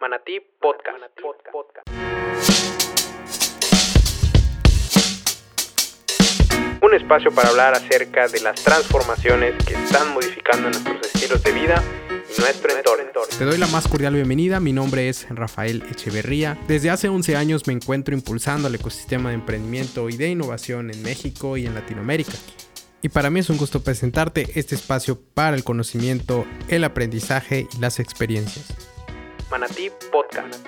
Manatí Podcast. Un espacio para hablar acerca de las transformaciones que están modificando nuestros estilos de vida y nuestro entorno. Te doy la más cordial bienvenida, mi nombre es Rafael Echeverría. Desde hace 11 años me encuentro impulsando el ecosistema de emprendimiento y de innovación en México y en Latinoamérica. Y para mí es un gusto presentarte este espacio para el conocimiento, el aprendizaje y las experiencias. Manatí Podcast.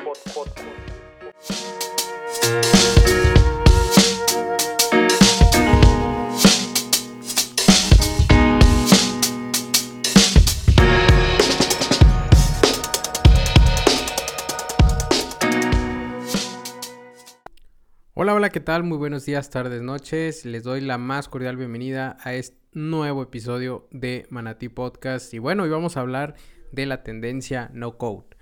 Hola, hola, ¿qué tal? Muy buenos días, tardes, noches. Les doy la más cordial bienvenida a este nuevo episodio de Manatí Podcast. Y bueno, hoy vamos a hablar de la tendencia no code.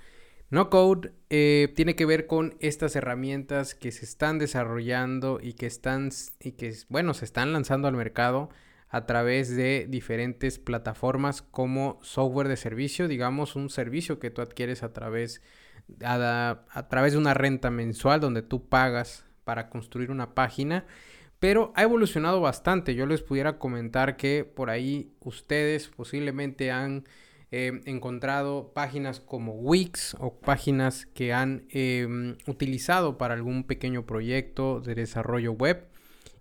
No Code eh, tiene que ver con estas herramientas que se están desarrollando y que están y que bueno se están lanzando al mercado a través de diferentes plataformas como software de servicio, digamos un servicio que tú adquieres a través a, a través de una renta mensual donde tú pagas para construir una página pero ha evolucionado bastante. Yo les pudiera comentar que por ahí ustedes posiblemente han He encontrado páginas como Wix o páginas que han em, utilizado para algún pequeño proyecto de desarrollo web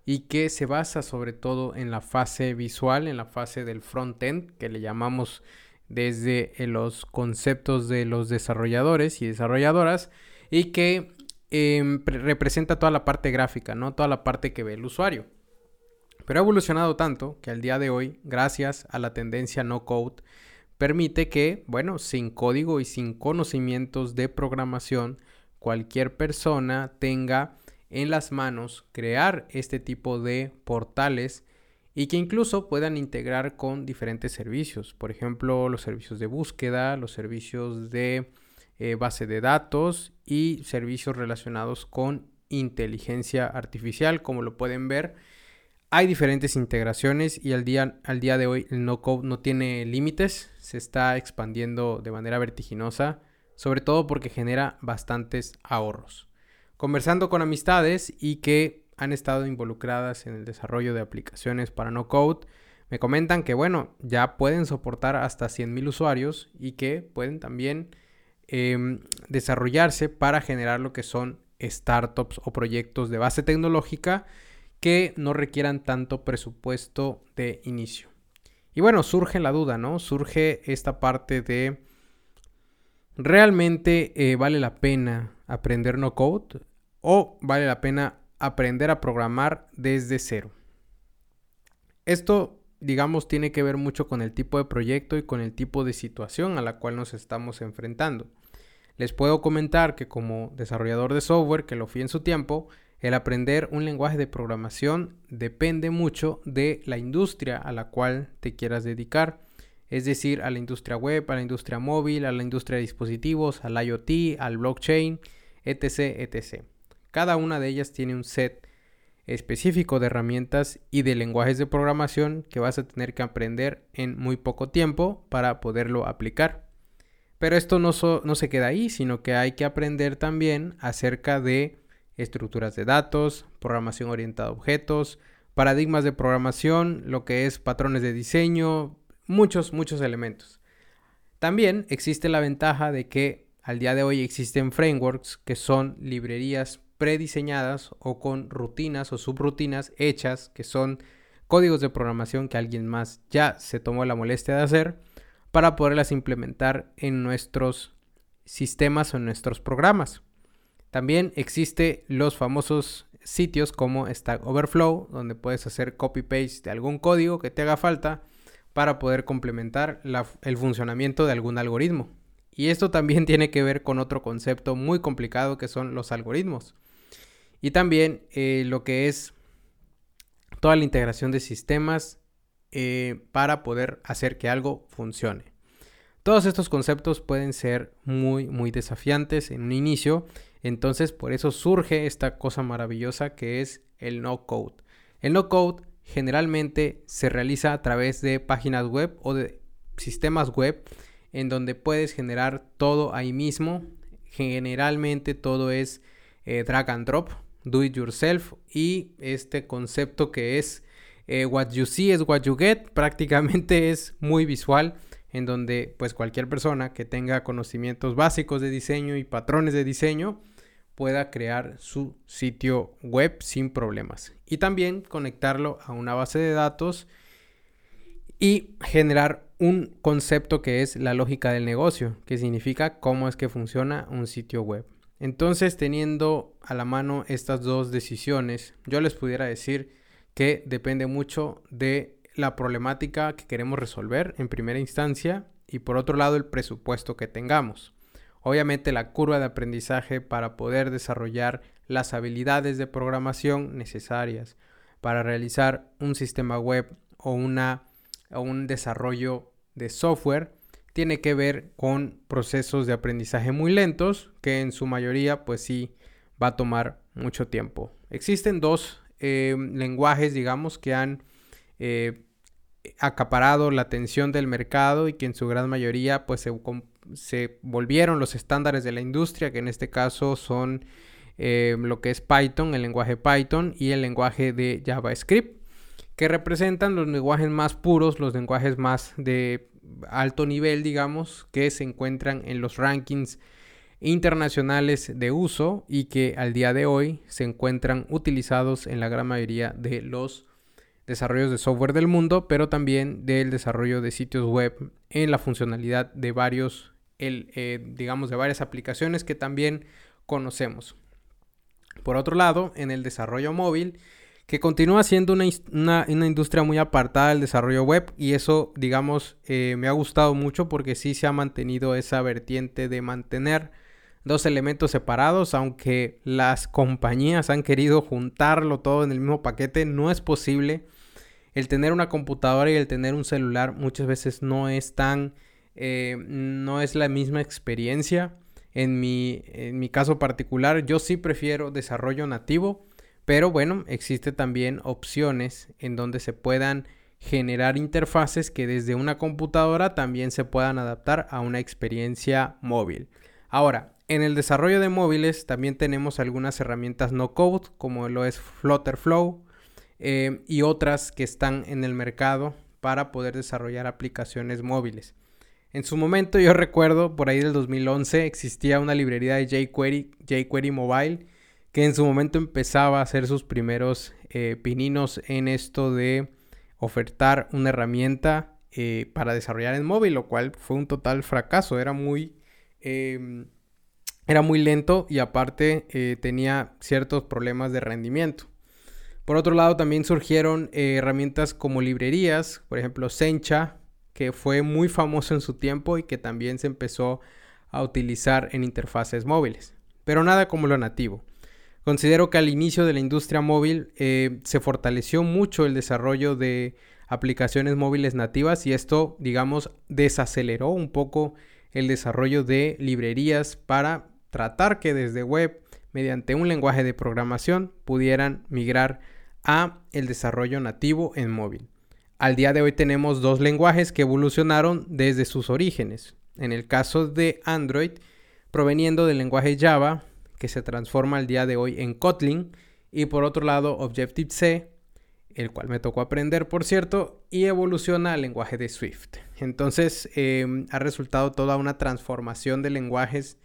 y que se basa sobre todo en la fase visual, en la fase del front-end que le llamamos desde eh, los conceptos de los desarrolladores y desarrolladoras y que em, representa toda la parte gráfica, ¿no? Toda la parte que ve el usuario. Pero ha evolucionado tanto que al día de hoy, gracias a la tendencia no code, permite que, bueno, sin código y sin conocimientos de programación, cualquier persona tenga en las manos crear este tipo de portales y que incluso puedan integrar con diferentes servicios, por ejemplo, los servicios de búsqueda, los servicios de eh, base de datos y servicios relacionados con inteligencia artificial, como lo pueden ver hay diferentes integraciones y al día, al día de hoy el no-code no tiene límites, se está expandiendo de manera vertiginosa, sobre todo porque genera bastantes ahorros. Conversando con amistades y que han estado involucradas en el desarrollo de aplicaciones para no-code, me comentan que bueno, ya pueden soportar hasta 100.000 usuarios y que pueden también em, desarrollarse para generar lo que son startups o proyectos de base tecnológica que no requieran tanto presupuesto de inicio. Y bueno, surge la duda, ¿no? Surge esta parte de, ¿realmente eh, vale la pena aprender no code o vale la pena aprender a programar desde cero? Esto, digamos, tiene que ver mucho con el tipo de proyecto y con el tipo de situación a la cual nos estamos enfrentando. Les puedo comentar que como desarrollador de software, que lo fui en su tiempo, el aprender un lenguaje de programación depende mucho de la industria a la cual te quieras dedicar, es decir, a la industria web, a la industria móvil, a la industria de dispositivos, al IoT, al blockchain, etc, etc. Cada una de ellas tiene un set específico de herramientas y de lenguajes de programación que vas a tener que aprender en muy poco tiempo para poderlo aplicar. Pero esto no, no se queda ahí, sino que hay que aprender también acerca de estructuras de datos, programación orientada a objetos, paradigmas de programación, lo que es patrones de diseño, muchos, muchos elementos. También existe la ventaja de que al día de hoy existen frameworks que son librerías prediseñadas o con rutinas o subrutinas hechas que son códigos de programación que alguien más ya se tomó la molestia de hacer para poderlas implementar en nuestros sistemas o en nuestros programas. También existe los famosos sitios como Stack Overflow, donde puedes hacer copy-paste de algún código que te haga falta para poder complementar el funcionamiento de algún algoritmo. Y esto también tiene que ver con otro concepto muy complicado que son los algoritmos. Y también eh, lo que es toda la integración de sistemas eh, para poder hacer que algo funcione. Todos estos conceptos pueden ser muy, muy desafiantes en un inicio entonces por eso surge esta cosa maravillosa que es el no code. El no code generalmente se realiza a través de páginas web o de sistemas web en donde puedes generar todo ahí mismo, generalmente todo es eh, drag and drop, do it yourself y este concepto que es eh, what you see is what you get, prácticamente es muy visual en donde pues cualquier persona que tenga conocimientos básicos de diseño y patrones de diseño pueda crear su sitio web sin problemas y también conectarlo a una base de datos y generar un concepto que es la lógica del negocio, que significa cómo es que funciona un sitio web. Entonces, teniendo a la mano estas dos decisiones, yo les pudiera decir que depende mucho de la problemática que queremos resolver en primera instancia y por otro lado el presupuesto que tengamos. Obviamente la curva de aprendizaje para poder desarrollar las habilidades de programación necesarias para realizar un sistema web o, una, un desarrollo de software tiene que ver con procesos de aprendizaje muy lentos que en su mayoría pues sí va a tomar mucho tiempo. Existen dos eh, lenguajes digamos que han eh, acaparado la atención del mercado y que en su gran mayoría pues se, se volvieron los estándares de la industria, que en este caso son eh, lo que es Python, el lenguaje Python y el lenguaje de JavaScript, que representan los lenguajes más puros, los lenguajes más de alto nivel, digamos, que se encuentran en los rankings internacionales de uso y que al día de hoy se encuentran utilizados en la gran mayoría de los desarrollos de software del mundo, pero también del desarrollo de sitios web en la funcionalidad de varios, el, eh, digamos, de varias aplicaciones que también conocemos. Por otro lado, en el desarrollo móvil, que continúa siendo una, industria muy apartada del desarrollo web y eso, digamos, eh, me ha gustado mucho porque sí se ha mantenido esa vertiente de mantener dos elementos separados, aunque las compañías han querido juntarlo todo en el mismo paquete, no es posible el tener una computadora y el tener un celular muchas veces no es tan, eh, no es la misma experiencia. En mi, en mi caso particular, yo sí prefiero desarrollo nativo, pero bueno, existe también opciones en donde se puedan generar interfaces que desde una computadora también se puedan adaptar a una experiencia móvil. Ahora, en el desarrollo de móviles también tenemos algunas herramientas no code, como lo es Flutterflow, eh, y otras que están en el mercado para poder desarrollar aplicaciones móviles. En su momento yo recuerdo por ahí del 2011 existía una librería de jQuery, jQuery Mobile, que en su momento empezaba a hacer sus primeros eh, pininos en esto de ofertar una herramienta eh, para desarrollar en móvil, lo cual fue un total fracaso. Era muy, em, era muy lento y aparte tenía ciertos problemas de rendimiento. Por otro lado, también surgieron eh, herramientas como librerías, por ejemplo, Sencha, que fue muy famoso en su tiempo y que también se empezó a utilizar en interfaces móviles. Pero nada como lo nativo. Considero que al inicio de la industria móvil eh, se fortaleció mucho el desarrollo de aplicaciones móviles nativas y esto, digamos, desaceleró un poco el desarrollo de librerías para tratar que desde web, mediante un lenguaje de programación, pudieran migrar a el desarrollo nativo en móvil. Al día de hoy tenemos dos lenguajes que evolucionaron desde sus orígenes. En el caso de Android, proveniendo del lenguaje Java, que se transforma al día de hoy en Kotlin, y por otro lado Objective-C, el cual me tocó aprender, por cierto, y evoluciona al lenguaje de Swift. Entonces em, ha resultado toda una transformación de lenguajes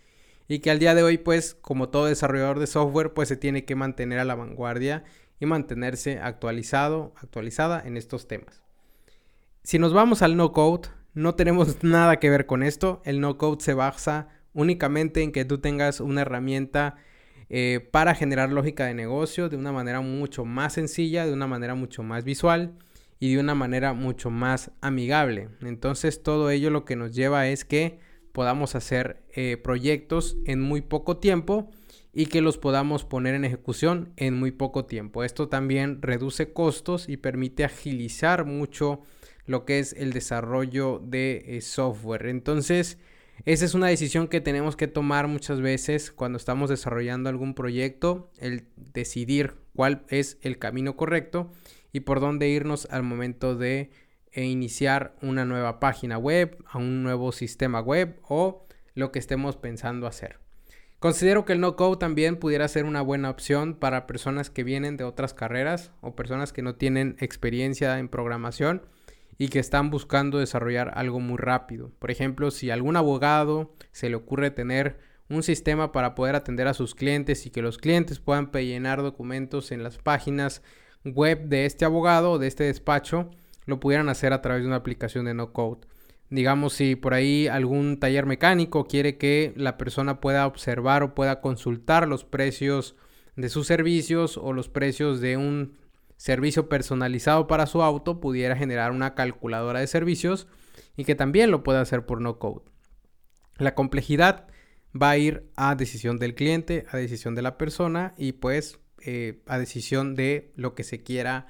y que al día de hoy, pues, como todo desarrollador de software, pues se tiene que mantener a la vanguardia y mantenerse actualizado, actualizada en estos temas. Si nos vamos al no code, no tenemos nada que ver con esto. El no code se basa únicamente en que tú tengas una herramienta eh, para generar lógica de negocio de una manera mucho más sencilla, de una manera mucho más visual y de una manera mucho más amigable. Entonces todo ello lo que nos lleva es que podamos hacer eh, proyectos en muy poco tiempo y que los podamos poner en ejecución en muy poco tiempo. Esto también reduce costos y permite agilizar mucho lo que es el desarrollo de eh, software. Entonces, esa es una decisión que tenemos que tomar muchas veces cuando estamos desarrollando algún proyecto, el decidir cuál es el camino correcto y por dónde irnos al momento de eh, iniciar una nueva página web, a un nuevo sistema web o lo que estemos pensando hacer. Considero que el no-code también pudiera ser una buena opción para personas que vienen de otras carreras o personas que no tienen experiencia en programación y que están buscando desarrollar algo muy rápido. Por ejemplo, si algún abogado se le ocurre tener un sistema para poder atender a sus clientes y que los clientes puedan llenar documentos en las páginas web de este abogado o de este despacho, lo pudieran hacer a través de una aplicación de no code. Digamos, si por ahí algún taller mecánico quiere que la persona pueda observar o pueda consultar los precios de sus servicios o los precios de un servicio personalizado para su auto, pudiera generar una calculadora de servicios y que también lo pueda hacer por no code. La complejidad va a ir a decisión del cliente, a decisión de la persona y pues eh, a decisión de lo que se quiera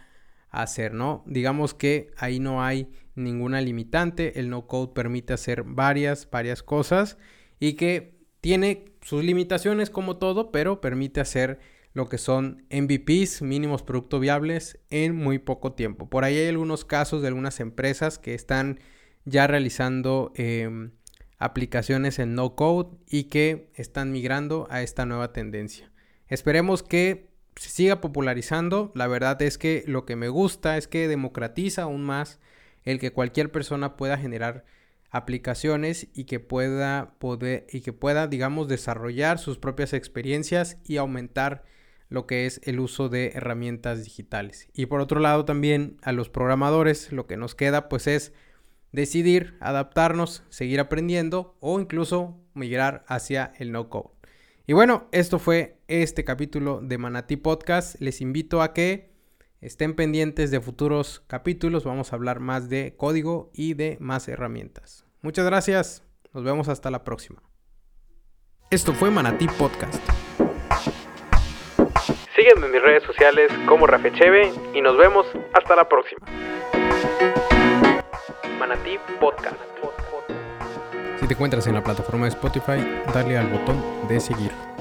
hacer, ¿no? Digamos que ahí no hay ninguna limitante, el no code permite hacer varias, varias cosas y que tiene sus limitaciones como todo, pero permite hacer lo que son MVPs, mínimos productos viables, en muy poco tiempo. Por ahí hay algunos casos de algunas empresas que están ya realizando em, aplicaciones en no code y que están migrando a esta nueva tendencia. Esperemos que se siga popularizando. La verdad es que lo que me gusta es que democratiza aún más el que cualquier persona pueda generar aplicaciones y que pueda poder y que pueda digamos desarrollar sus propias experiencias y aumentar lo que es el uso de herramientas digitales. Y por otro lado también a los programadores lo que nos queda pues es decidir adaptarnos, seguir aprendiendo o incluso migrar hacia el no code. Y bueno, esto fue este capítulo de Manati Podcast. Les invito a que estén pendientes de futuros capítulos. Vamos a hablar más de código y de más herramientas. Muchas gracias. Nos vemos hasta la próxima. Esto fue Manati Podcast. Sígueme en mis redes sociales como Rafecheve y nos vemos hasta la próxima. Manati Podcast. Si te encuentras en la plataforma de Spotify, dale al botón de seguir.